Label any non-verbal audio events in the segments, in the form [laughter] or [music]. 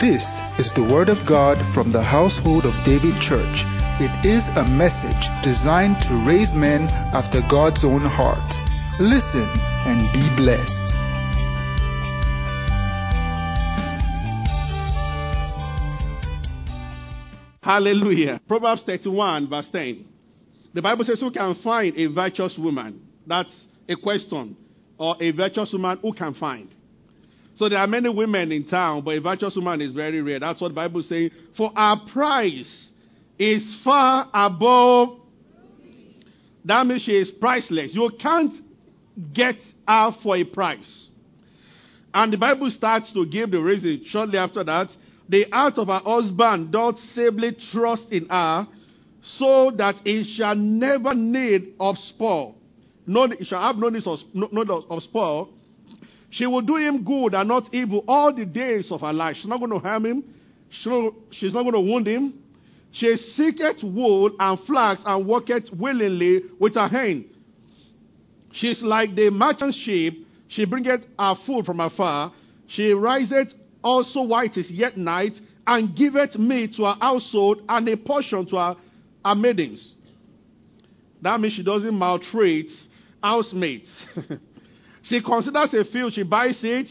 This is the Word of God from the household of David Church. It is a message designed to raise men after God's own heart. Listen and be blessed. Hallelujah. Proverbs 31, verse 10. The Bible says, Who can find a virtuous woman? That's a question. Or a virtuous woman, who can find? So there are many women in town, but a virtuous woman is very rare. That's what the Bible is saying. For our price is far above. That means she is priceless. You can't get her for a price. And the Bible starts to give the reason shortly after that. The heart of her husband doth safely trust in her, so that he shall never need of spoil. No, he shall have no need of, no, no of spoil. She will do him good and not evil all the days of her life. She's not going to harm him. She's not going to wound him. She seeketh wool and flax and worketh willingly with her hand. She's like the merchant sheep. She bringeth her food from afar. She riseth also white is yet night, and giveth meat to her household and a portion to her, her maidens. That means she doesn't maltreat housemates. [laughs] she considers a field, she buys it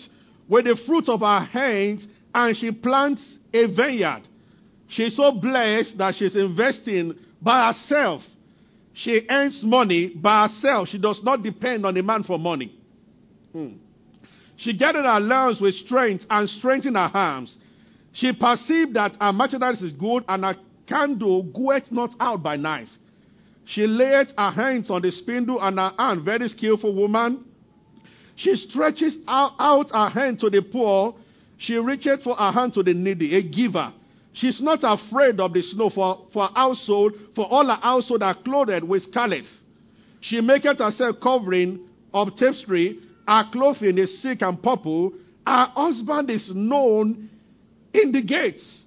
with the fruit of her hands, and she plants a vineyard. She's so blessed that she's investing by herself. She earns money by herself. She does not depend on a man for money. Hmm. She gathered her loins with strength and strengthened her arms. She perceived that her merchandise is good and her candle goeth not out by night. She laid her hands on the spindle and her hand, very skillful woman. She stretches out, out her hand to the poor. She reaches for her hand to the needy, a giver. She's not afraid of the snow for, for her household, for all her household are clothed with scarlet. She maketh herself covering of tapestry her clothing is silk and purple. Her husband is known in the gates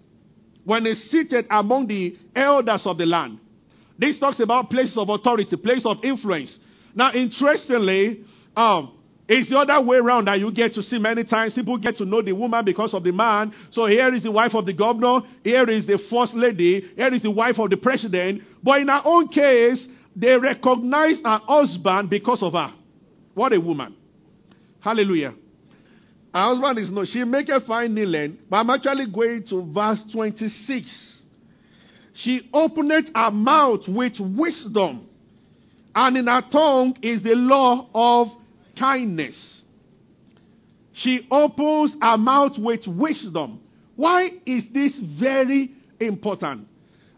when he's seated among the elders of the land. This talks about places of authority, place of influence. Now, interestingly, um, it's the other way around that you get to see many times. People get to know the woman because of the man. So here is the wife of the governor. Here is the first lady. Here is the wife of the president. But in her own case, they recognize her husband because of her. What a woman. Hallelujah. Her husband is no. She make a fine kneeling, but I'm actually going to verse 26. She opened her mouth with wisdom, and in her tongue is the law of kindness. She opens her mouth with wisdom. Why is this very important?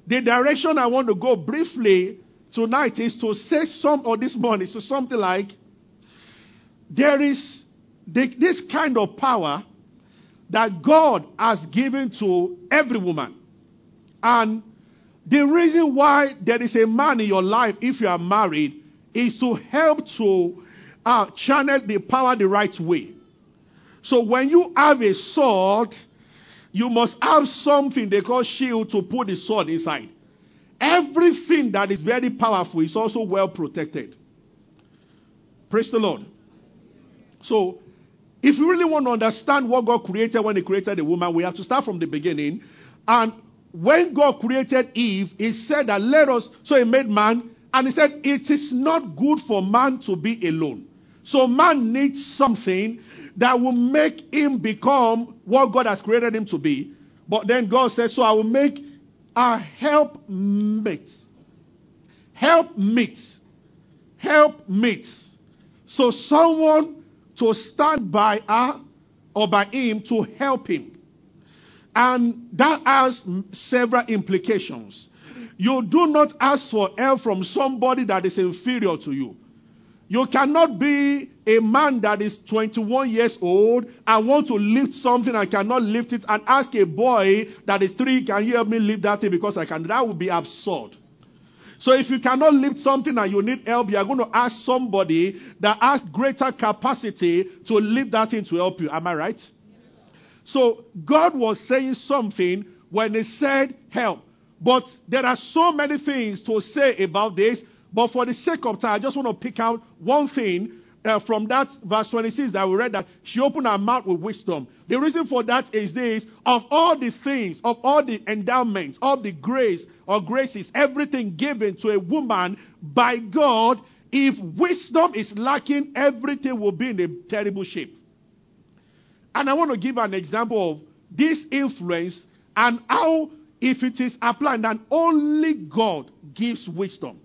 The direction I want to go briefly tonight is to say some, or this morning, to something like, there is this kind of power that God has given to every woman. And the reason why there is a man in your life, if you are married, is to help to uh, channel the power the right way. So when you have a sword, you must have something they call shield to put the sword inside. Everything that is very powerful is also well protected. Praise the Lord. So, if you really want to understand what God created when He created the woman, we have to start from the beginning. And when God created Eve, He said that let us, so He made man, and He said it is not good for man to be alone. So man needs something that will make him become what God has created him to be. But then God says, so I will make a help mate. Help meet. Help meet. So someone to stand by her or by him to help him. And that has several implications. You do not ask for help from somebody that is inferior to you. You cannot be a man that is 21 years old and want to lift something and cannot lift it and ask a boy that is three, can you help me lift that thing because I can? That would be absurd. So if you cannot lift something and you need help, you are going to ask somebody that has greater capacity to lift that thing to help you. Am I right? So God was saying something when he said help. But there are so many things to say about this. But for the sake of time, I just want to pick out one thing uh, from that verse 26 that we read that she opened her mouth with wisdom. The reason for that is this of all the things, of all the endowments, all the grace or graces, everything given to a woman by God, if wisdom is lacking, everything will be in a terrible shape. And I want to give an example of this influence and how, if it is applied, and only God gives wisdom.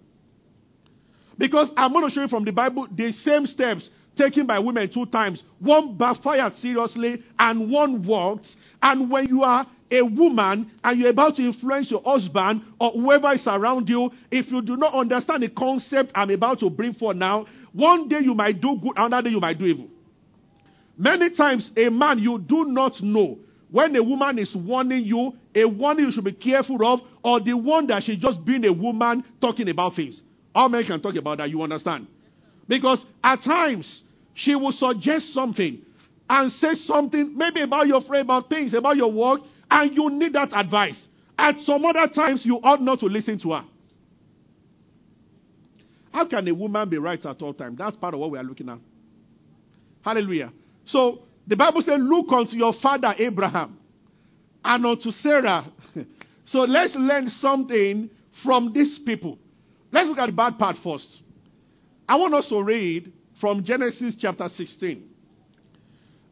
Because I'm going to show you from the Bible the same steps taken by women two times. One backfired seriously and one worked. And when you are a woman and you're about to influence your husband or whoever is around you, if you do not understand the concept I'm about to bring forth now, one day you might do good, another day you might do evil. Many times, a man you do not know when a woman is warning you, a warning you should be careful of, or the one that she's just being a woman talking about things. How many can talk about that? You understand? Because at times, she will suggest something and say something, maybe about your friend, about things, about your work, and you need that advice. At some other times, you ought not to listen to her. How can a woman be right at all times? That's part of what we are looking at. Hallelujah. So, the Bible says, Look unto your father Abraham and unto Sarah. [laughs] so, let's learn something from these people. Let's look at the bad part first. I want us to read from Genesis chapter 16.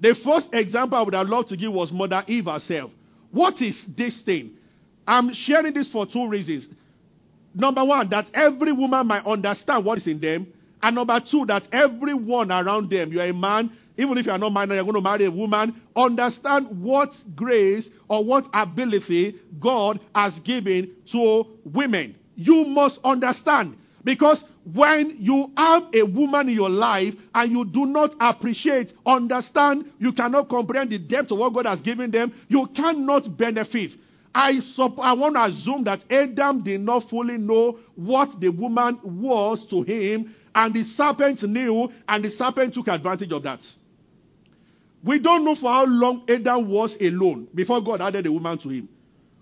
The first example I would have loved to give was Mother Eve herself. What is this thing? I'm sharing this for two reasons. Number one, that every woman might understand what is in them. And number two, that everyone around them, you're a man, even if you're not married, you're going to marry a woman, understand what grace or what ability God has given to women. You must understand. Because when you have a woman in your life and you do not appreciate, understand, you cannot comprehend the depth of what God has given them, you cannot benefit. I, I want to assume that Adam did not fully know what the woman was to him, and the serpent knew, and the serpent took advantage of that. We don't know for how long Adam was alone before God added a woman to him.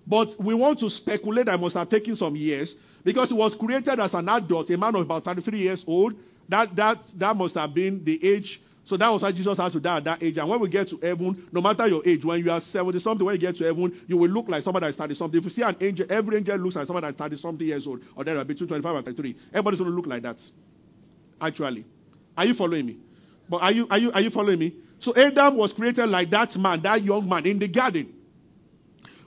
But we want to speculate that must have taken some years because he was created as an adult, a man of about 33 years old. That, that, that must have been the age. So that was why Jesus had to die at that age. And when we get to heaven, no matter your age, when you are 70 something, when you get to heaven, you will look like somebody that started something. If you see an angel, every angel looks like somebody that started something years old, or there are between 25 and 33. Everybody's going to look like that. Actually. Are you following me? But are you, are you, are you following me? So Adam was created like that man, that young man in the garden.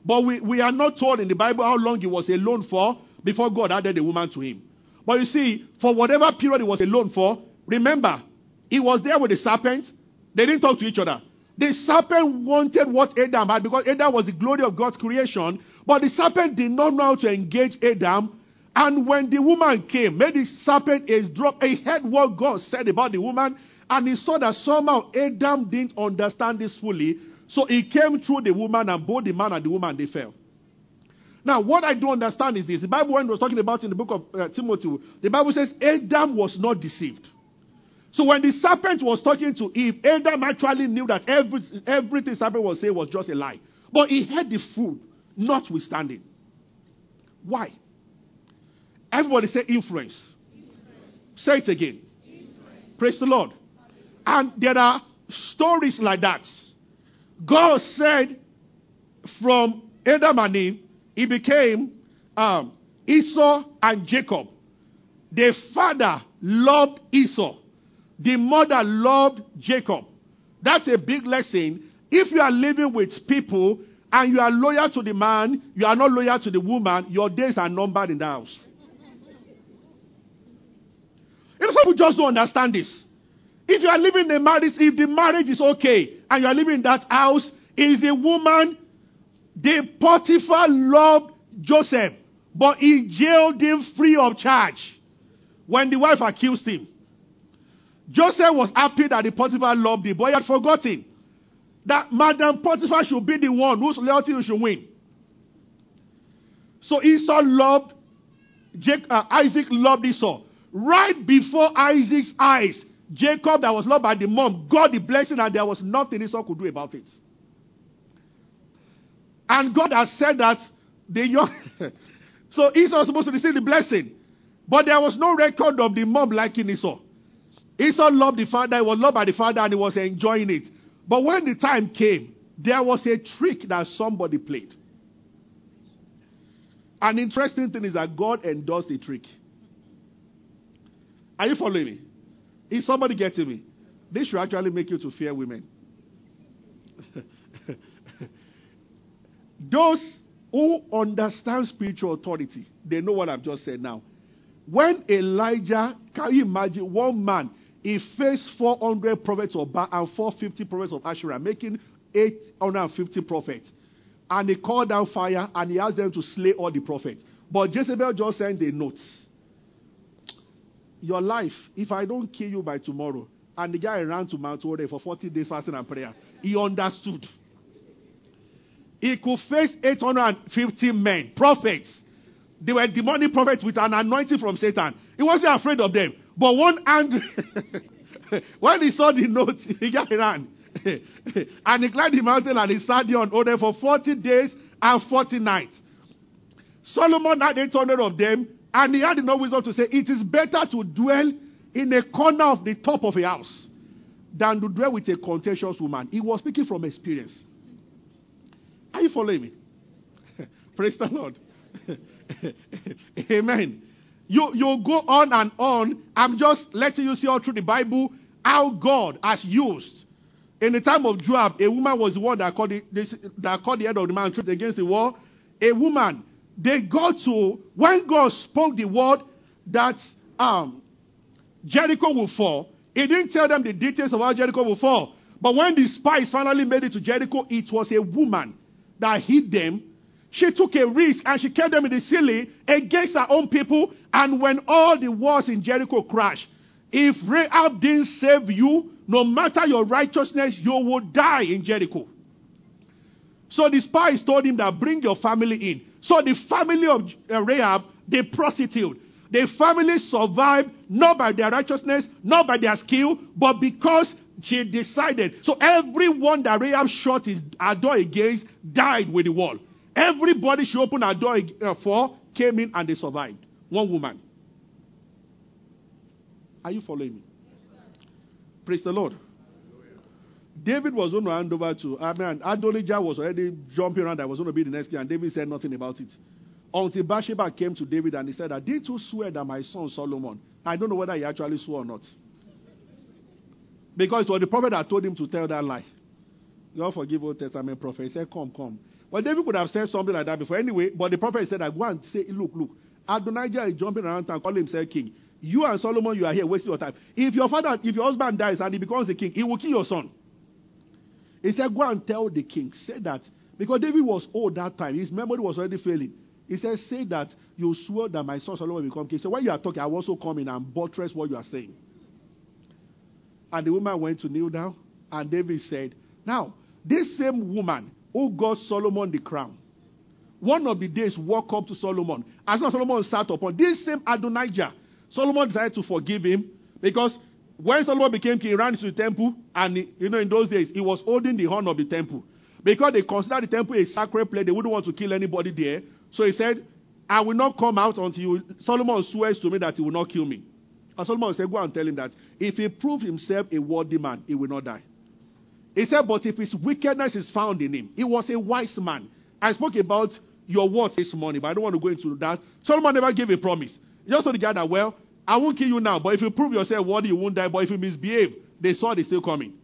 But we, we are not told in the Bible how long he was alone for before God added a woman to him. But you see, for whatever period he was alone for, remember, he was there with the serpent. They didn't talk to each other. The serpent wanted what Adam had because Adam was the glory of God's creation. But the serpent did not know how to engage Adam. And when the woman came, maybe the serpent is dropped. He heard what God said about the woman. And he saw that somehow Adam didn't understand this fully. So he came through the woman and both the man and the woman, they fell. Now, what I don't understand is this. The Bible, when it was talking about in the book of uh, Timothy, the Bible says Adam was not deceived. So when the serpent was talking to Eve, Adam actually knew that every, everything the serpent was saying was just a lie. But he had the food, notwithstanding. Why? Everybody say influence. influence. Say it again. Influence. Praise the Lord. And there are stories like that. God said from Adam and Eve, he became um, Esau and Jacob. The father loved Esau. The mother loved Jacob. That's a big lesson. If you are living with people and you are loyal to the man, you are not loyal to the woman, your days are numbered in the house. Some people just don't understand this. If you are living in a marriage, if the marriage is okay and you are living in that house, is a woman, the Potiphar loved Joseph, but he jailed him free of charge when the wife accused him. Joseph was happy that the Potiphar loved him, but he had forgotten that Madam Potiphar should be the one whose loyalty you should win. So Esau loved, uh, Isaac loved Esau. Right before Isaac's eyes, Jacob, that was loved by the mom, got the blessing and there was nothing Esau could do about it. And God has said that the young. [laughs] so Esau was supposed to receive the blessing. But there was no record of the mom liking Esau. Esau loved the father, he was loved by the father, and he was enjoying it. But when the time came, there was a trick that somebody played. An interesting thing is that God endorsed the trick. Are you following me? Is somebody getting me? This should actually make you to fear women. [laughs] Those who understand spiritual authority, they know what I've just said now. When Elijah, can you imagine one man, he faced 400 prophets of Baal and 450 prophets of Asherah, making 850 prophets. And he called down fire and he asked them to slay all the prophets. But Jezebel just sent a note. Your life, if I don't kill you by tomorrow, and the guy ran to Mount Horeb for 40 days fasting and prayer, he understood. He could face 850 men, prophets. They were demonic prophets with an anointing from Satan. He wasn't afraid of them. But one angry, [laughs] when he saw the note, [laughs] he got ran. [laughs] and he climbed the mountain and he sat there on Horeb for 40 days and 40 nights. Solomon had 800 of them, and he had enough wisdom to say, It is better to dwell in a corner of the top of a house than to dwell with a contentious woman. He was speaking from experience. Are you following me? [laughs] Praise the Lord. [laughs] Amen. You, you go on and on. I'm just letting you see all through the Bible how God has used. In the time of Joab, a woman was the one that called the, that called the head of the man truth against the wall. A woman. They got to, when God spoke the word that um, Jericho will fall, he didn't tell them the details of how Jericho will fall. But when the spies finally made it to Jericho, it was a woman that hid them. She took a risk and she kept them in the city against her own people. And when all the walls in Jericho crashed, if Rahab didn't save you, no matter your righteousness, you will die in Jericho. So the spies told him that bring your family in. So the family of uh, Rahab, they prostitute. The family survived not by their righteousness, not by their skill, but because she decided. So everyone that Rahab shot his door against died with the wall. Everybody she opened her door uh, for came in and they survived. One woman. Are you following me? Praise the Lord. David was going to hand over to, I mean, Adonijah was already jumping around that was going to be the next king, and David said nothing about it. Until Bathsheba came to David and he said, I did you swear that my son Solomon, I don't know whether he actually swore or not. Because it was the prophet that told him to tell that lie. God forgive Old Testament prophet. He said, Come, come. Well, David could have said something like that before. Anyway, but the prophet said, I go and say, Look, look. Adonijah is jumping around and calling himself king. You and Solomon, you are here wasting your time. If your father, if your husband dies and he becomes the king, he will kill your son. He said, Go and tell the king. Say that. Because David was old that time. His memory was already failing. He said, Say that you swore that my son Solomon will become king. So when you are talking, I will also come in and buttress what you are saying. And the woman went to kneel down. And David said, Now, this same woman who got Solomon the crown, one of the days walked up to Solomon. As soon as Solomon sat upon this same Adonijah, Solomon decided to forgive him because when Solomon became king, he ran into the temple, and he, you know, in those days, he was holding the horn of the temple. Because they considered the temple a sacred place, they wouldn't want to kill anybody there. So he said, I will not come out until Solomon swears to me that he will not kill me. And Solomon said, Go and tell him that if he prove himself a worthy man, he will not die. He said, But if his wickedness is found in him, he was a wise man. I spoke about your words this morning, but I don't want to go into that. Solomon never gave a promise. He just told the guy that, Well, I won't kill you now, but if you prove yourself worthy, you won't die. But if you misbehave, they saw they still coming.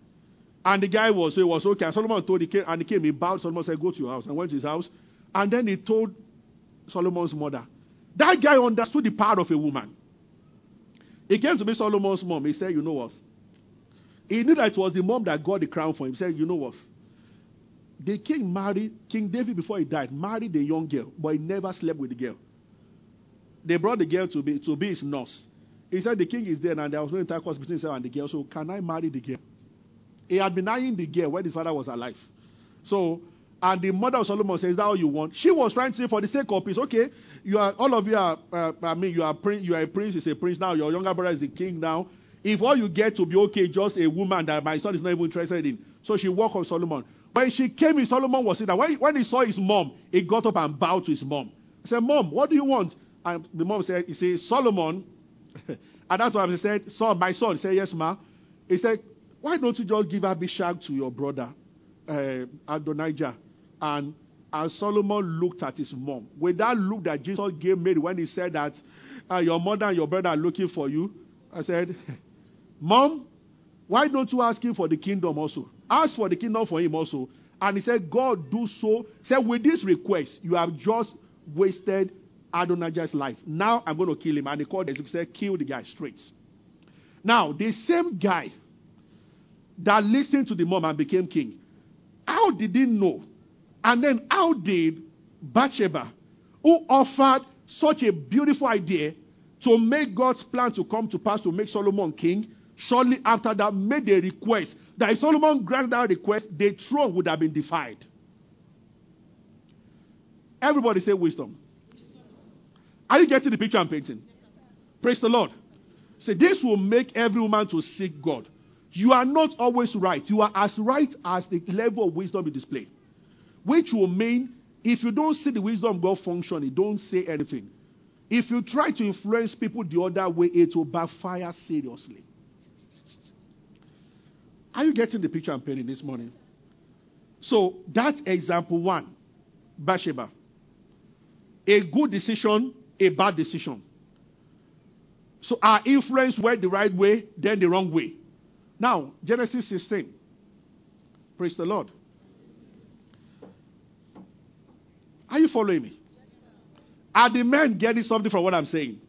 And the guy was, so he was okay. And Solomon told, he came, and he came, he bowed. Solomon said, Go to your house. And went to his house. And then he told Solomon's mother. That guy understood the power of a woman. He came to meet Solomon's mom. He said, You know what? He knew that it was the mom that got the crown for him. He said, You know what? The king married, King David, before he died, married a young girl, but he never slept with the girl. They brought the girl to be, to be his nurse. He said, The king is dead, and there was no intercourse between himself and the girl, so can I marry the girl? He had been eyeing the girl when his father was alive. So, and the mother of Solomon says, "Is that all you want?" She was trying to say, for the sake of peace, okay, you are all of you are. Uh, I mean, you are prince. You are a prince. Is a prince now. Your younger brother is the king now. If all you get to be okay, just a woman that my son is not even interested in. So she walked on Solomon. When she came in, Solomon was sitting. When, when he saw his mom, he got up and bowed to his mom. He said, "Mom, what do you want?" And the mom said, "He see, Solomon [laughs] And that's why I said, son, my son, he said, yes, ma. He said, why don't you just give Abishag to your brother, uh, Adonijah? And, and Solomon looked at his mom. With that look that Jesus gave Mary when he said that uh, your mother and your brother are looking for you, I said, [laughs] Mom, why don't you ask him for the kingdom also? Ask for the kingdom for him also. And he said, God, do so. He said, with this request, you have just wasted Adonijah's life. Now I'm going to kill him. And they called the said, kill the guy straight. Now, the same guy that listened to the mom and became king, how did he know? And then how did Bathsheba, who offered such a beautiful idea to make God's plan to come to pass to make Solomon king, shortly after that made a request that if Solomon granted that request, the throne would have been defied. Everybody say wisdom. Are you getting the picture I'm painting? Praise the Lord. Say, this will make every woman to seek God. You are not always right. You are as right as the level of wisdom you display. Which will mean if you don't see the wisdom of God functioning, don't say anything. If you try to influence people the other way, it will backfire seriously. Are you getting the picture I'm painting this morning? So that's example one. Bathsheba. A good decision, a bad decision. So our influence went the right way, then the wrong way. Now, Genesis 16. Praise the Lord. Are you following me? Are the men getting something from what I'm saying?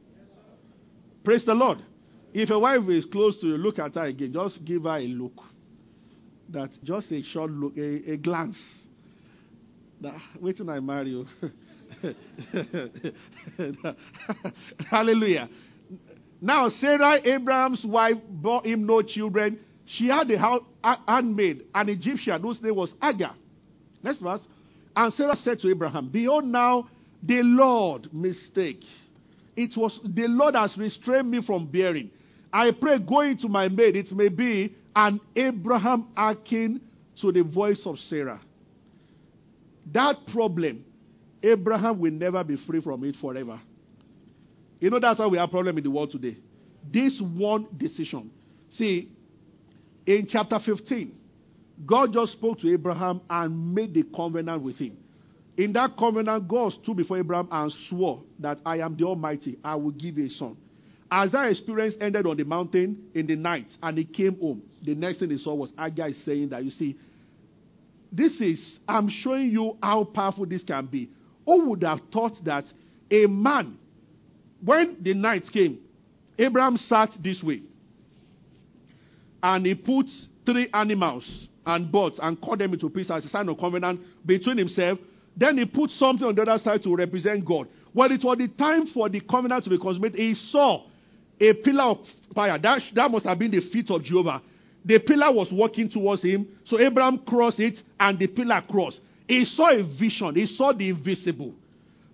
Praise the Lord. If a wife is close to you, look at her again. Just give her a look. That just a short look, a, a glance. That, wait till I marry you. [laughs] [laughs] Hallelujah. Now, Sarah, Abraham's wife, bore him no children. She had a handmaid, an Egyptian, whose name was Agar. Next verse. And Sarah said to Abraham, Behold, now the Lord mistake. It was the Lord has restrained me from bearing. I pray, going to my maid, it may be, and Abraham hearkened to the voice of Sarah. That problem, Abraham will never be free from it forever. You know that's why we have problem in the world today. This one decision. See, in chapter 15, God just spoke to Abraham and made the covenant with him. In that covenant, God stood before Abraham and swore that I am the Almighty, I will give you a son. As that experience ended on the mountain in the night and he came home, the next thing he saw was Agar saying that, you see, this is, I'm showing you how powerful this can be. Who would have thought that a man, when the night came, Abraham sat this way and he put three animals and birds and cut them into pieces as a sign of covenant between himself. Then he put something on the other side to represent God. When it was the time for the covenant to be consummated, he saw a pillar of fire. That, that must have been the feet of Jehovah. The pillar was walking towards him. So Abraham crossed it and the pillar crossed. He saw a vision. He saw the invisible.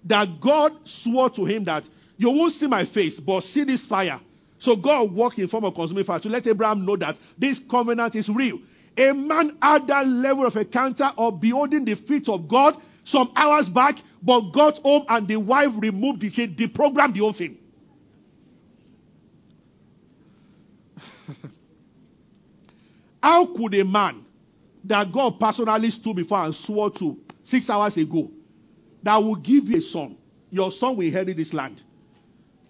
That God swore to him that you won't see my face, but see this fire. So God walked in form of consuming fire to let Abraham know that this covenant is real. A man had that level of encounter of beholding the feet of God some hours back, but got home and the wife removed the chain, deprogrammed the whole thing. [laughs] How could a man that God personally stood before and swore to six hours ago that will give you a son, your son will inherit this land?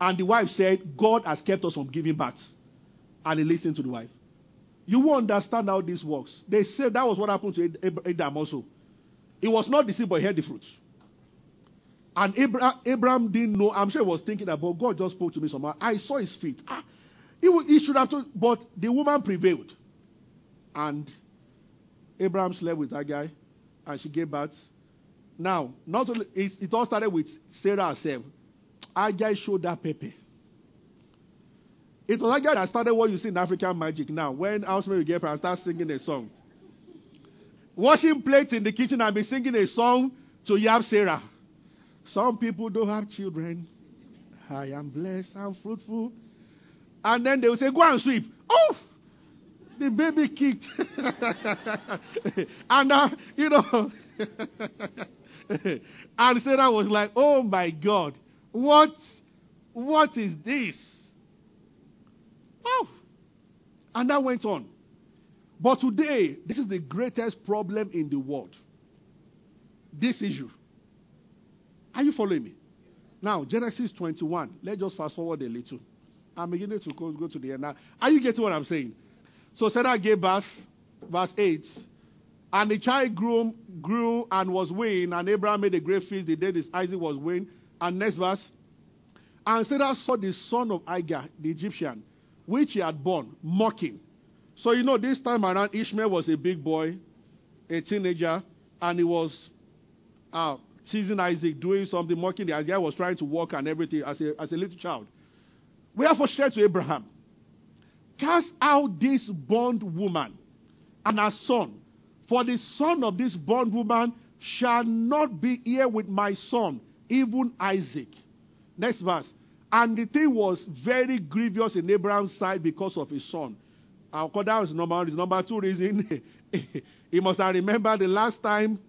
And the wife said, God has kept us from giving birth. And he listened to the wife. You won't understand how this works. They said that was what happened to Adam also. He was not deceived, but he had the fruit. And Abraham, didn't know. I'm sure he was thinking about God just spoke to me somehow. I saw his feet. Ah, he, he should have told, but the woman prevailed. And Abraham slept with that guy, and she gave birth. Now, not only it, it all started with Sarah herself. Agai showed that Pepe. It was Agai that started what you see in African magic now. When Housemaid will get and start singing a song. Washing plates in the kitchen and be singing a song to Yab Sarah. Some people don't have children. I am blessed I'm fruitful. And then they will say, Go and sweep. Oh! The baby kicked. [laughs] and, uh, you know, [laughs] and Sarah was like, Oh my God, what, what is this? Oh. And that went on. But today, this is the greatest problem in the world. This issue. Are you following me? Now, Genesis 21. Let's just fast forward a little. I'm beginning to go, go to the end now. Are you getting what I'm saying? So Sarah gave birth, verse 8. And the child grew, grew and was weaned, and Abraham made a great feast the day this Isaac was weaned. And next verse. And Sarah saw the son of Agar, the Egyptian, which he had born, mocking. So you know, this time around, Ishmael was a big boy, a teenager, and he was uh, teasing Isaac, doing something, mocking the guy was trying to walk and everything as a, as a little child. Wherefore said to Abraham, Cast out this bondwoman and her son, for the son of this bondwoman shall not be here with my son, even Isaac. Next verse. And the thing was very grievous in Abraham's sight because of his son. I'll call that was number one. Number two reason, [laughs] he must have remembered the last time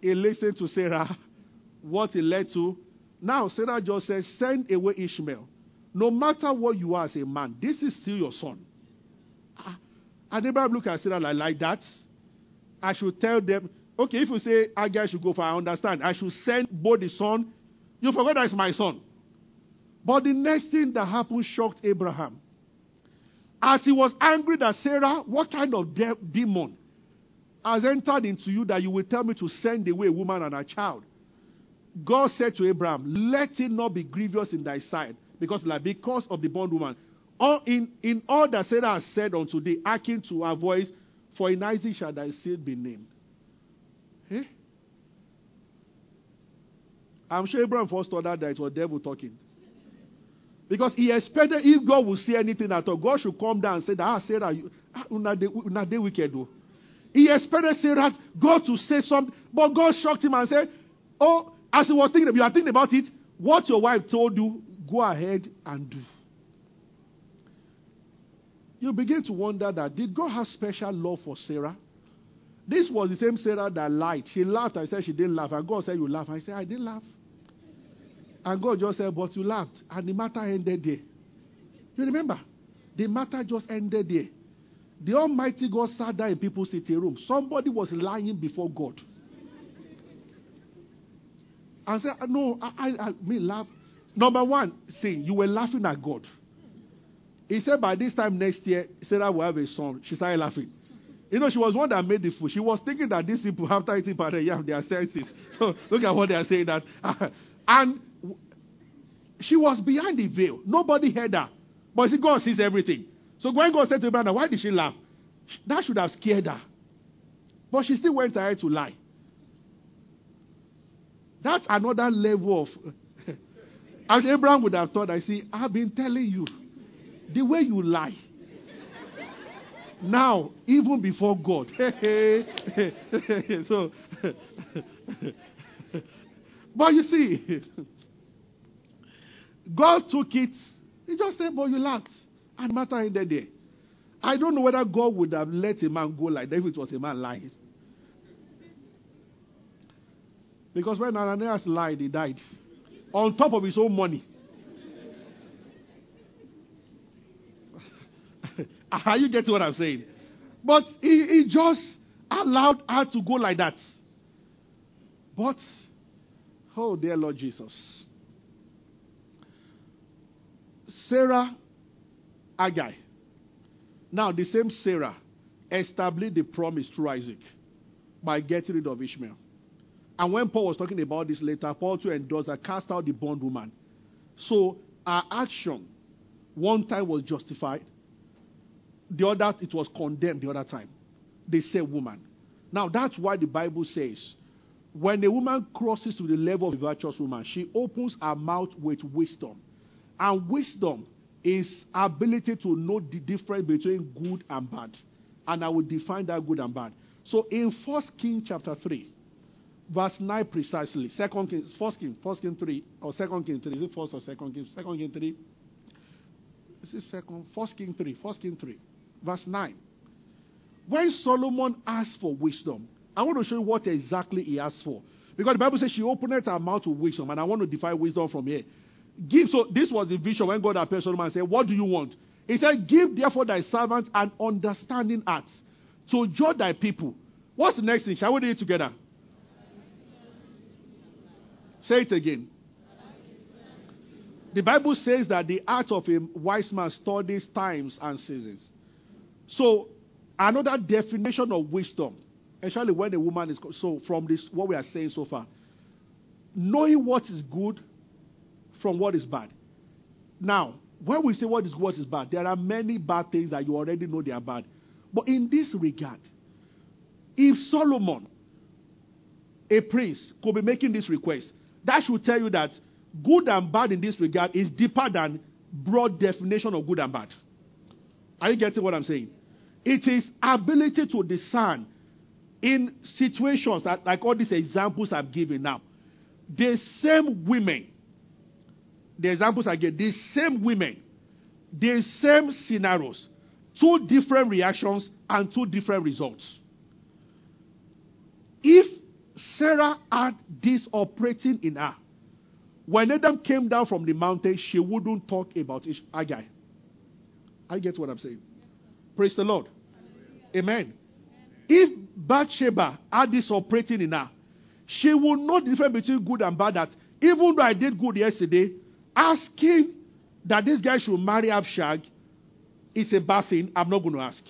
he listened to Sarah, [laughs] what it led to. Now, Sarah just says, send away Ishmael. No matter what you are as a man, this is still your son. Ah, and Abraham look at Sarah like, like that. I should tell them, okay, if you say Agar should go for, I understand. I should send both the son. You forgot that it's my son. But the next thing that happened shocked Abraham. As he was angry that Sarah, what kind of de- demon has entered into you that you will tell me to send away a woman and a child? God said to Abraham, Let it not be grievous in thy sight, because like because of the bondwoman. All in, in all that Sarah has said unto thee, hearken to her voice, for in Isaac shall thy seed be named. Eh? I'm sure Abraham first thought that it was devil talking. Because he expected if God would say anything at all, God should come down and say that, ah, Sarah, you, ah, una de, una de wicked. He expected Sarah, God to say something, but God shocked him and said, oh, as he was thinking, you are thinking about it, what your wife told you, go ahead and do. You begin to wonder that, did God have special love for Sarah? This was the same Sarah that lied. She laughed and said she didn't laugh. And God said, You laugh. I said, I didn't laugh. And God just said, But you laughed. And the matter ended there. You remember? The matter just ended there. The Almighty God sat down in people's sitting room. Somebody was lying before God. And said, No, I, I, I laugh. Number one, see, you were laughing at God. He said by this time next year, Sarah will have a son. She started laughing. You know, she was one that made the food. She was thinking that these people, have after eating parade, have their senses. [laughs] So look at what they are saying. That [laughs] and she was behind the veil. Nobody heard her. But see, God sees everything. So when God said to Abraham, why did she laugh? That should have scared her. But she still went ahead to lie. That's another level of. As Abraham would have thought, I see, I've been telling you, the way you lie. Now, even before God. [laughs] so, [laughs] but you see, God took it. He just said, but you laughed. And matter ended there. I don't know whether God would have let a man go like that if it was a man lying. Because when Ananias lied, he died. On top of his own money. [laughs] Are you getting what I'm saying? But he, he just allowed her to go like that. But, oh dear Lord Jesus. Sarah Agai. Now, the same Sarah established the promise through Isaac by getting rid of Ishmael. And when Paul was talking about this later, Paul too endorsed that cast out the bondwoman. So our action one time was justified, the other it was condemned the other time. They say woman. Now that's why the Bible says when a woman crosses to the level of a virtuous woman, she opens her mouth with wisdom. And wisdom is ability to know the difference between good and bad. And I will define that good and bad. So in First King chapter 3, verse 9 precisely, Second King, First King, First King 3, or Second King 3, is it First or Second King? Second King 3. This is Second, First King 3, First King 3, verse 9. When Solomon asked for wisdom, I want to show you what exactly he asked for. Because the Bible says she opened her mouth to wisdom, and I want to define wisdom from here. Give so this was the vision when God appeared to Solomon and said, What do you want? He said, Give therefore thy servant an understanding heart to judge thy people. What's the next thing? Shall we do it together? Say it again. The Bible says that the heart of a wise man studies times and seasons. So, another definition of wisdom, especially when a woman is so from this what we are saying so far, knowing what is good from what is bad. Now, when we say what is good, what is bad, there are many bad things that you already know they are bad. But in this regard, if Solomon, a prince, could be making this request, that should tell you that good and bad in this regard is deeper than broad definition of good and bad. Are you getting what I'm saying? It is ability to discern in situations that, like all these examples I've given now. The same women, the examples I get, the same women, the same scenarios, two different reactions and two different results. If Sarah had this operating in her, when Adam came down from the mountain, she wouldn't talk about it Agai. I get what I'm saying. Praise the Lord. Amen. If Bathsheba had this operating in her, she would know the difference between good and bad. That even though I did good yesterday, asking that this guy should marry Abishag is a bad thing. I'm not going to ask.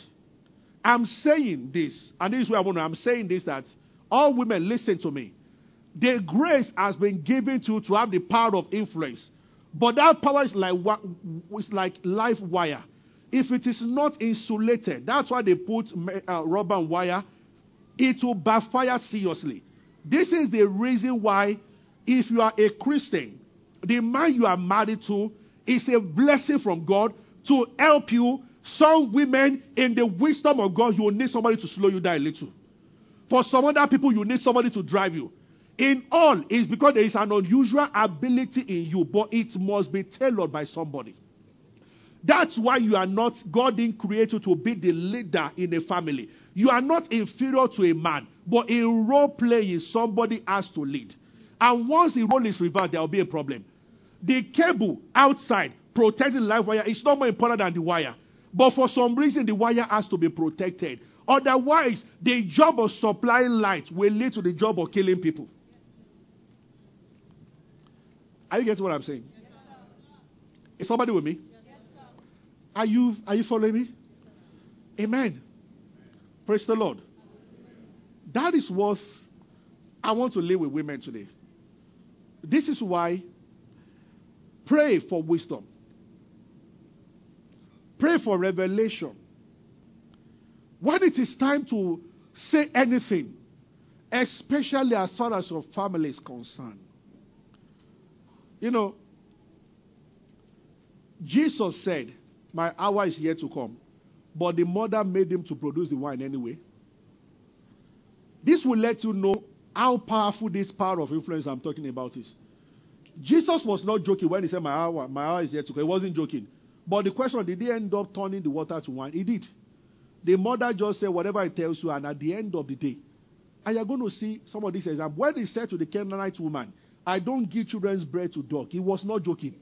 I'm saying this, and this is where I to. I'm saying this that all women listen to me. The grace has been given to to have the power of influence. But that power is like it's like live wire. If it is not insulated, that's why they put uh, rubber and wire. It will backfire seriously. This is the reason why, if you are a Christian, the man you are married to is a blessing from God to help you. Some women, in the wisdom of God, you will need somebody to slow you down a little. For some other people, you need somebody to drive you. In all, it's because there is an unusual ability in you, but it must be tailored by somebody. That's why you are not, God didn't create you to be the leader in a family. You are not inferior to a man, but in role playing, somebody has to lead. And once the role is reversed, there will be a problem. The cable outside protecting the live wire is not more important than the wire. But for some reason, the wire has to be protected. Otherwise, the job of supplying light will lead to the job of killing people. Are you getting what I'm saying? Yes, Is somebody with me? Yes, are you are you following me? Amen. Praise the Lord. That is what I want to live with women today. This is why pray for wisdom. Pray for revelation. When it is time to say anything, especially as far as your family is concerned, you know, Jesus said, My hour is yet to come. But the mother made him to produce the wine anyway. This will let you know how powerful this power of influence I'm talking about is. Jesus was not joking when he said, My hour, my hour is yet to come. He wasn't joking. But the question, did he end up turning the water to wine? He did. The mother just said, Whatever he tells you, and at the end of the day, and you're going to see some of these examples. When he said to the Canaanite woman, I don't give children's bread to dog. He was not joking.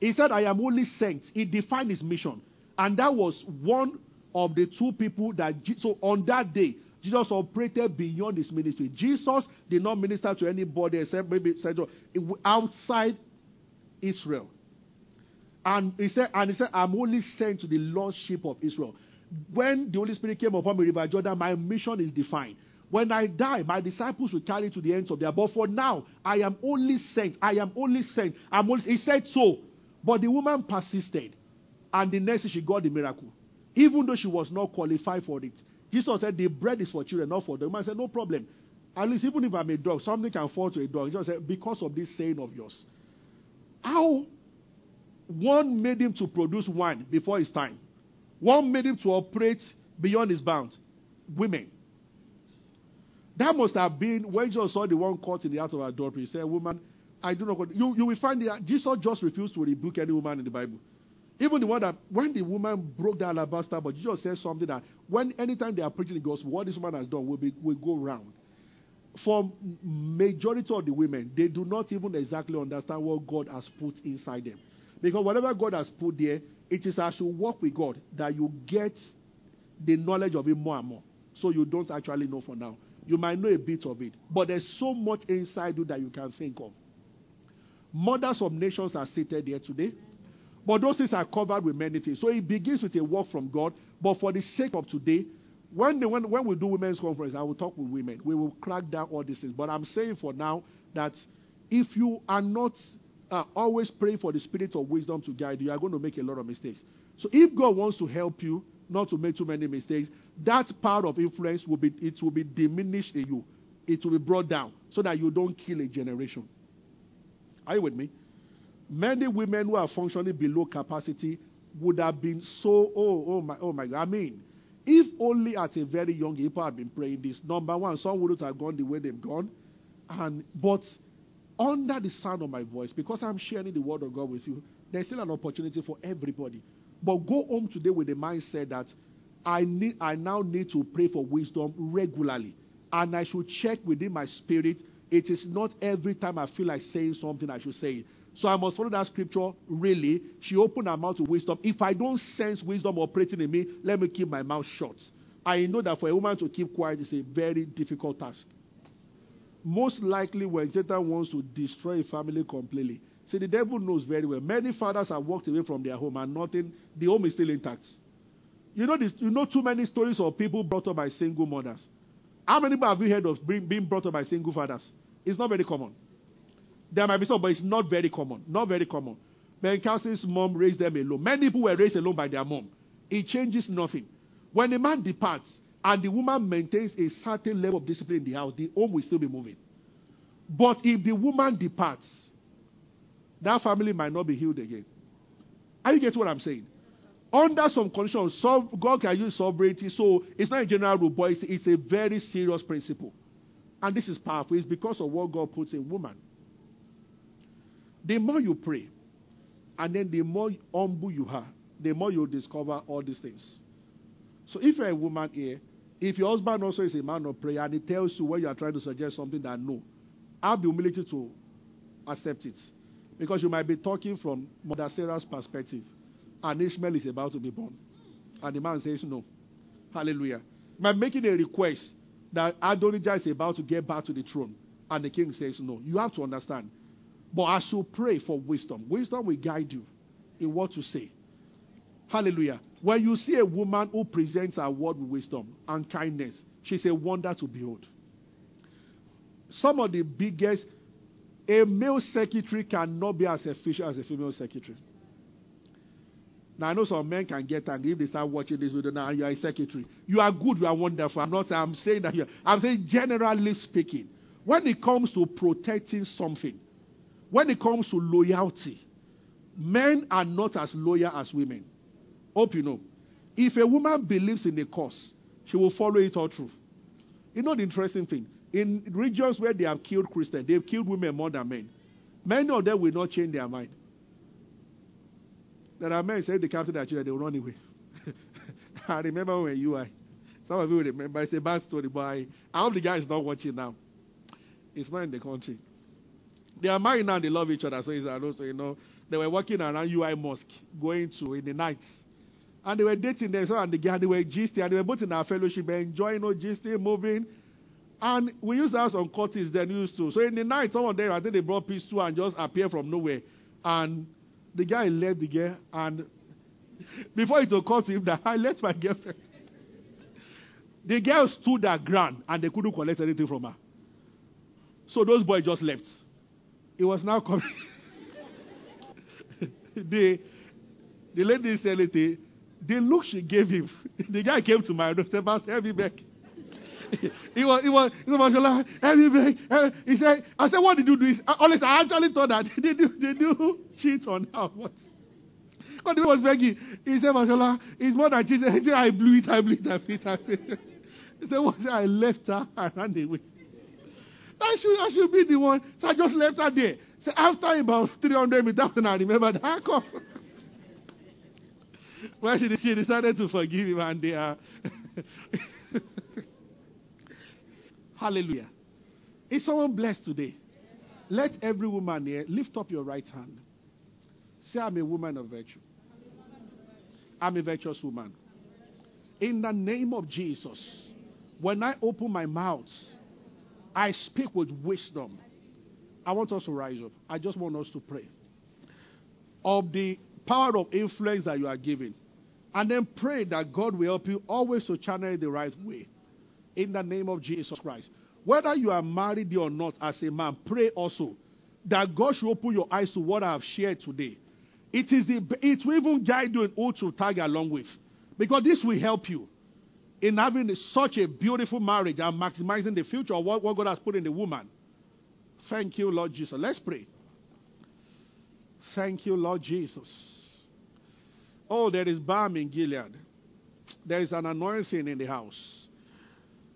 He said, I am only sent. He defined his mission. And that was one of the two people that, so on that day, Jesus operated beyond his ministry. Jesus did not minister to anybody except maybe outside Israel. And he said, and he said, I'm only sent to the lost sheep of Israel. When the Holy Spirit came upon me, River Jordan, my mission is defined. When I die, my disciples will carry to the ends of the earth. But for now, I am only sent. I am only sent. I'm only, he said so. But the woman persisted. And the next she got the miracle. Even though she was not qualified for it. Jesus said, The bread is for children, not for the woman said, No problem. At least, even if I'm a dog, something can fall to a dog. Jesus said, Because of this saying of yours. How one made him to produce wine before his time, one made him to operate beyond his bounds. Women. That must have been when Jesus saw the one caught in the act of adultery. He said, Woman, I do not. You, you will find that Jesus just refused to rebuke any woman in the Bible. Even the one that, when the woman broke the alabaster, but Jesus said something that when anytime they are preaching the gospel, what this woman has done will, be, will go round. For majority of the women, they do not even exactly understand what God has put inside them. Because whatever God has put there, It is as you walk with God that you get the knowledge of Him more and more. So you don't actually know for now. You might know a bit of it, but there's so much inside you that you can think of. Mothers of nations are seated here today. But those things are covered with many things. So it begins with a work from God. But for the sake of today, when, the, when, when we do women's conference, I will talk with women. We will crack down all these things. But I'm saying for now that if you are not uh, always praying for the spirit of wisdom to guide you, you are going to make a lot of mistakes. So if God wants to help you not to make too many mistakes, that power of influence will be it will be diminished in you. It will be brought down so that you don't kill a generation. Are you with me? Many women who are functioning below capacity would have been so, oh, oh my, oh my God. I mean, if only at a very young age people had been praying this, number one, some wouldn't have gone the way they've gone. And but under the sound of my voice, because I'm sharing the word of God with you, there's still an opportunity for everybody. But go home today with the mindset that I need I now need to pray for wisdom regularly. And I should check within my spirit. It is not every time I feel like saying something I should say it. So I must follow that scripture really. She opened her mouth to wisdom. If I don't sense wisdom operating in me, let me keep my mouth shut. I know that for a woman to keep quiet is a very difficult task. Most likely, when Satan wants to destroy a family completely, see, the devil knows very well. Many fathers have walked away from their home and nothing, the home is still intact. You know, this, you know too many stories of people brought up by single mothers. How many people have you heard of being brought up by single fathers? It's not very common. There might be some, but it's not very common. Not very common. Ben Carson's mom raised them alone. Many people were raised alone by their mom. It changes nothing. When a man departs and the woman maintains a certain level of discipline in the house, the home will still be moving. But if the woman departs, that family might not be healed again. Are you getting what I'm saying? Under some conditions, God can use sovereignty, so it's not a general rule, but it's, it's a very serious principle. And this is powerful. It's because of what God puts in woman. The more you pray, and then the more humble you are, the more you discover all these things. So if you're a woman here, if your husband also is a man of prayer and he tells you when you are trying to suggest something that no, have the humility to accept it. Because you might be talking from Mother Sarah's perspective, and Ishmael is about to be born. And the man says no. Hallelujah. By making a request that Adonijah is about to get back to the throne, and the king says no. You have to understand but I should pray for wisdom. Wisdom will guide you in what to say. Hallelujah. When you see a woman who presents her word with wisdom and kindness, she's a wonder to behold. Some of the biggest, a male secretary cannot be as efficient as a female secretary. Now I know some men can get angry if they start watching this video. Now you are a secretary. You are good. You are wonderful. I'm not. I'm saying that here. I'm saying generally speaking, when it comes to protecting something, when it comes to loyalty, men are not as loyal as women. Hope you know. If a woman believes in a cause, she will follow it all through. You know the interesting thing? In regions where they have killed Christians, they've killed women more than men. Many of them will not change their mind. There are men say the captain children, they will run away. [laughs] I remember when you. Some of you remember. It's a bad story, but I, I hope the guy is not watching now. It's not in the country. They are married now, they love each other. So it's also, you know, they were walking around UI Mosque, going to in the night. And they were dating themselves and the guy, they were gisting, and they were both in our fellowship, enjoying, know, gisting, moving. And we used to have some courtists then used to. So in the night, some of them, I think they brought pistol and just appear from nowhere. And the guy left the girl, and [laughs] before it occurred to him that [laughs] I left my girlfriend. the girl stood at ground and they couldn't collect anything from her. So those boys just left. It was now coming. [laughs] the, the lady said, the, the look she gave him, [laughs] the guy came to my room, said, Pastor, help me back. [laughs] he was, he was, he was, like, help me back. He said, I said, what did you do? honestly, I actually thought that [laughs] they do, they do cheat on her. What? But he was begging. He said, Mashallah, it's more than cheat. He said, I blew it, I blew it, I blew it, I blew it. He said, what? I left her, I ran away. I should, I should be the one. So I just left her there. So after about 300 meters, I remember that. Well, she, she decided to forgive him, and they are. [laughs] Hallelujah. Is someone blessed today? Let every woman here lift up your right hand. Say, I'm a woman of virtue. I'm a virtuous woman. In the name of Jesus, when I open my mouth, I speak with wisdom. I want us to rise up. I just want us to pray. Of the power of influence that you are giving. And then pray that God will help you always to channel it the right way. In the name of Jesus Christ. Whether you are married or not as a man, pray also that God should open your eyes to what I have shared today. It is the it will even guide you in who to tag along with. Because this will help you in having such a beautiful marriage and maximizing the future of what, what God has put in the woman. Thank you, Lord Jesus. Let's pray. Thank you, Lord Jesus. Oh, there is balm in Gilead. There is an anointing in the house.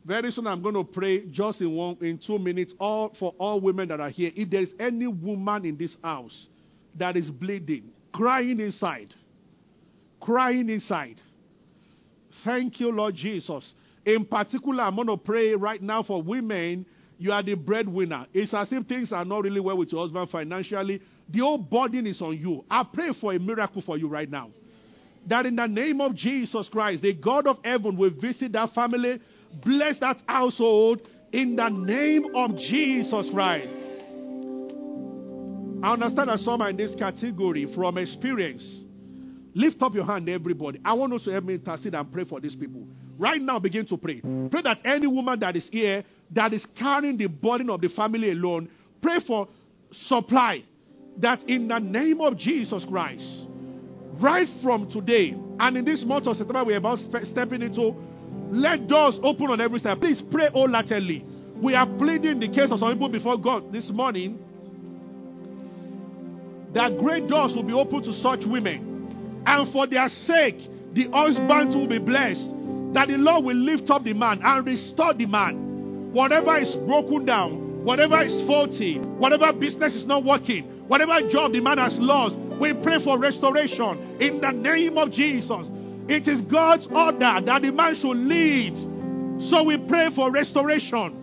Very soon I'm going to pray just in one in two minutes all for all women that are here. If there is any woman in this house that is bleeding, crying inside, crying inside, Thank you, Lord Jesus. In particular, I'm going to pray right now for women. You are the breadwinner. It's as if things are not really well with your husband financially. The whole burden is on you. I pray for a miracle for you right now. That in the name of Jesus Christ, the God of heaven will visit that family, bless that household in the name of Jesus Christ. I understand that some are in this category from experience. Lift up your hand, everybody. I want us to help me intercede and pray for these people. Right now, begin to pray. Pray that any woman that is here that is carrying the burden of the family alone, pray for supply. That in the name of Jesus Christ, right from today and in this month of September we're about stepping into, let doors open on every side. Please pray latterly. We are pleading the case of some people before God this morning that great doors will be open to such women and for their sake, the husband will be blessed. That the Lord will lift up the man and restore the man. Whatever is broken down, whatever is faulty, whatever business is not working, whatever job the man has lost, we pray for restoration in the name of Jesus. It is God's order that the man should lead. So we pray for restoration.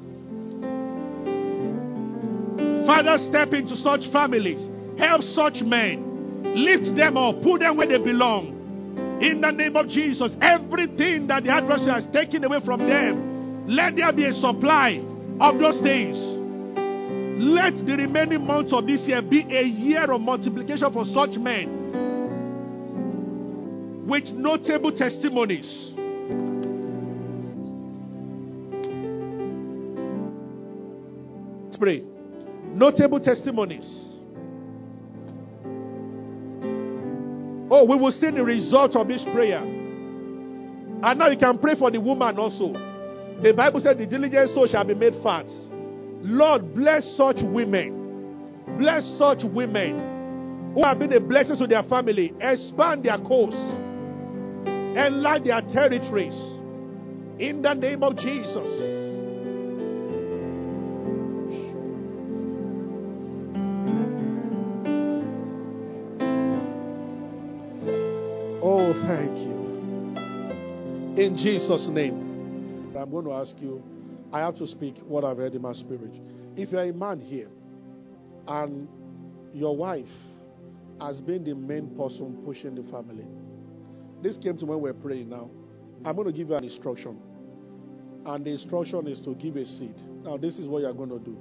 Father, step into such families, help such men Lift them up, put them where they belong. In the name of Jesus, everything that the adversary has taken away from them, let there be a supply of those things. Let the remaining months of this year be a year of multiplication for such men with notable testimonies. Let's pray. Notable testimonies. Oh, we will see the result of this prayer. And now you can pray for the woman also. The Bible said, The diligent soul shall be made fat. Lord, bless such women. Bless such women who have been a blessing to their family. Expand their coast. Enlarge their territories. In the name of Jesus. Oh, thank you. In Jesus' name. I'm going to ask you, I have to speak what I've heard in my spirit. If you're a man here and your wife has been the main person pushing the family, this came to when we're praying now. I'm going to give you an instruction. And the instruction is to give a seed. Now, this is what you're going to do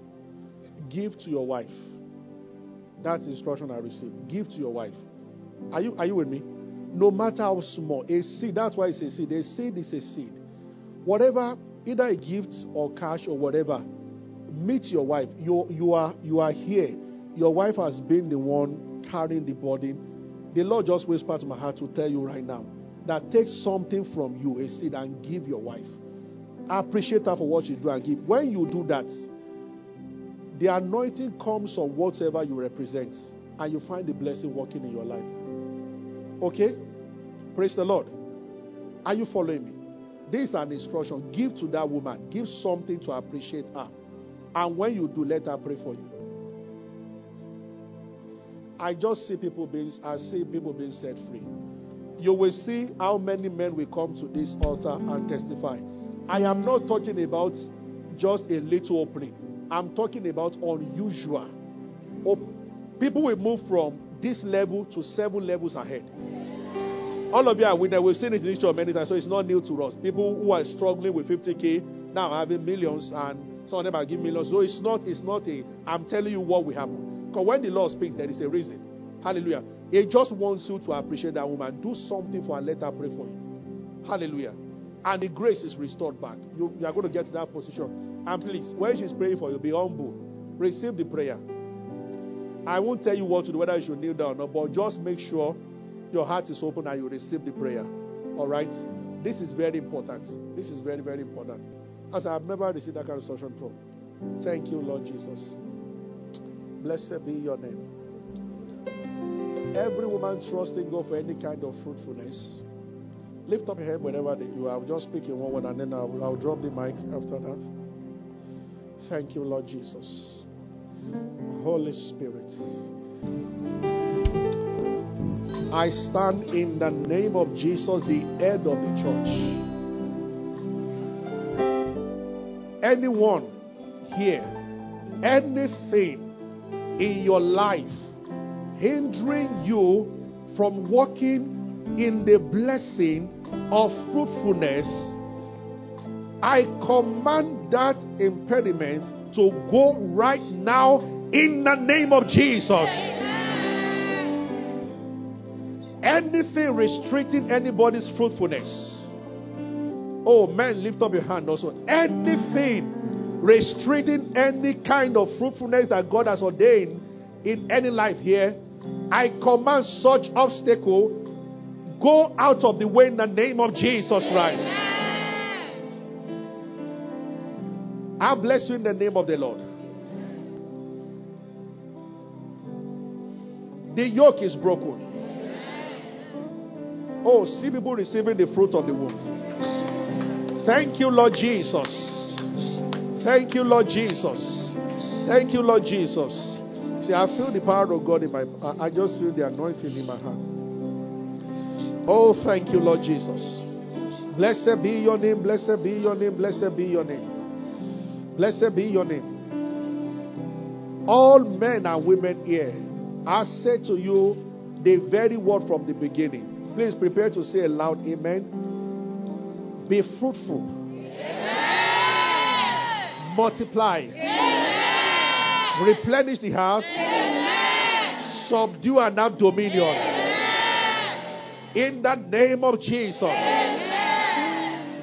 give to your wife. That's the instruction I received. Give to your wife. Are you, are you with me? no matter how small. A seed, that's why it's a seed. A seed is a seed. Whatever, either a gift or cash or whatever, meet your wife. You, you, are, you are here. Your wife has been the one carrying the burden. The Lord just whispered to my heart to tell you right now that take something from you, a seed, and give your wife. Appreciate her for what you do and give. When you do that, the anointing comes on whatever you represent, and you find the blessing working in your life. Okay? Praise the Lord. Are you following me? This is an instruction. Give to that woman. Give something to appreciate her. And when you do, let her pray for you. I just see people being I see people being set free. You will see how many men will come to this altar and testify. I am not talking about just a little opening. I'm talking about unusual. Oh, people will move from this level to seven levels ahead. All of you are winners. We've seen it in Israel many times, so it's not new to us. People who are struggling with 50k now having millions, and some of them are giving millions. So it's not, it's not a. I'm telling you what will happen. Because when the Lord speaks, there is a reason. Hallelujah. He just wants you to appreciate that woman. Do something for her. Let her pray for you. Hallelujah. And the grace is restored back. You, you are going to get to that position. And please, when she's praying for you, be humble. Receive the prayer. I won't tell you what to do, whether you should kneel down or not, but just make sure your heart is open and you receive the prayer. All right? This is very important. This is very, very important. As I've never received that kind of instruction before. Thank you, Lord Jesus. Blessed be your name. Every woman trusting God for any kind of fruitfulness. Lift up your head whenever you are. I'll just speak in one word and then I'll, I'll drop the mic after that. Thank you, Lord Jesus. Holy Spirit. I stand in the name of Jesus, the head of the church. Anyone here, anything in your life hindering you from walking in the blessing of fruitfulness, I command that impediment to go right now in the name of Jesus. Anything restricting anybody's fruitfulness. Oh, man, lift up your hand also. Anything restricting any kind of fruitfulness that God has ordained in any life here, I command such obstacle go out of the way in the name of Jesus Christ. I bless you in the name of the Lord. The yoke is broken. Oh, see people receiving the fruit of the womb. Thank you, Lord Jesus. Thank you, Lord Jesus. Thank you, Lord Jesus. See, I feel the power of God in my I just feel the anointing in my heart. Oh, thank you, Lord Jesus. Blessed be your name, blessed be your name, blessed be your name. Blessed be your name. All men and women here, I say to you the very word from the beginning. Please prepare to say aloud, Amen. Be fruitful. Amen. Multiply. Amen. Replenish the house. Amen. Subdue and have dominion. In the name of Jesus.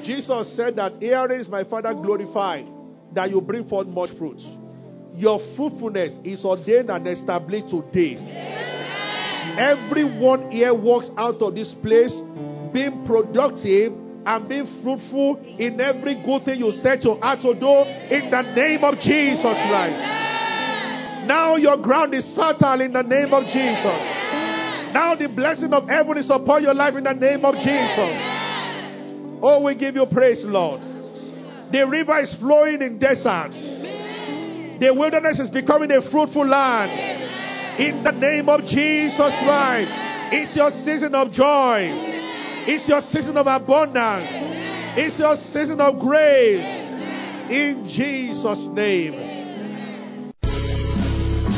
Jesus said that herein is my Father glorified, that you bring forth much fruit. Your fruitfulness is ordained and established today. Everyone here walks out of this place being productive and being fruitful in every good thing you set your heart to do in the name of Jesus Christ. Now your ground is fertile in the name of Jesus. Now the blessing of heaven is upon your life in the name of Jesus. Oh, we give you praise, Lord. The river is flowing in deserts. The wilderness is becoming a fruitful land. In the name of Jesus Christ. It's your season of joy. It's your season of abundance. It's your season of grace. In Jesus' name.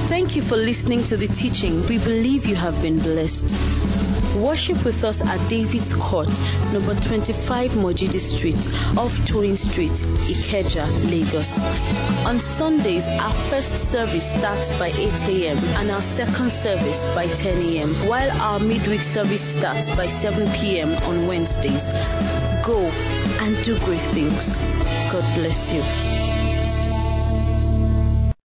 Thank you for listening to the teaching. We believe you have been blessed. Worship with us at David's Court, number 25 Mojidi Street, off Toyin Street, Ikeja, Lagos. On Sundays, our first service starts by 8 a.m. and our second service by 10 a.m., while our midweek service starts by 7 p.m. on Wednesdays. Go and do great things. God bless you.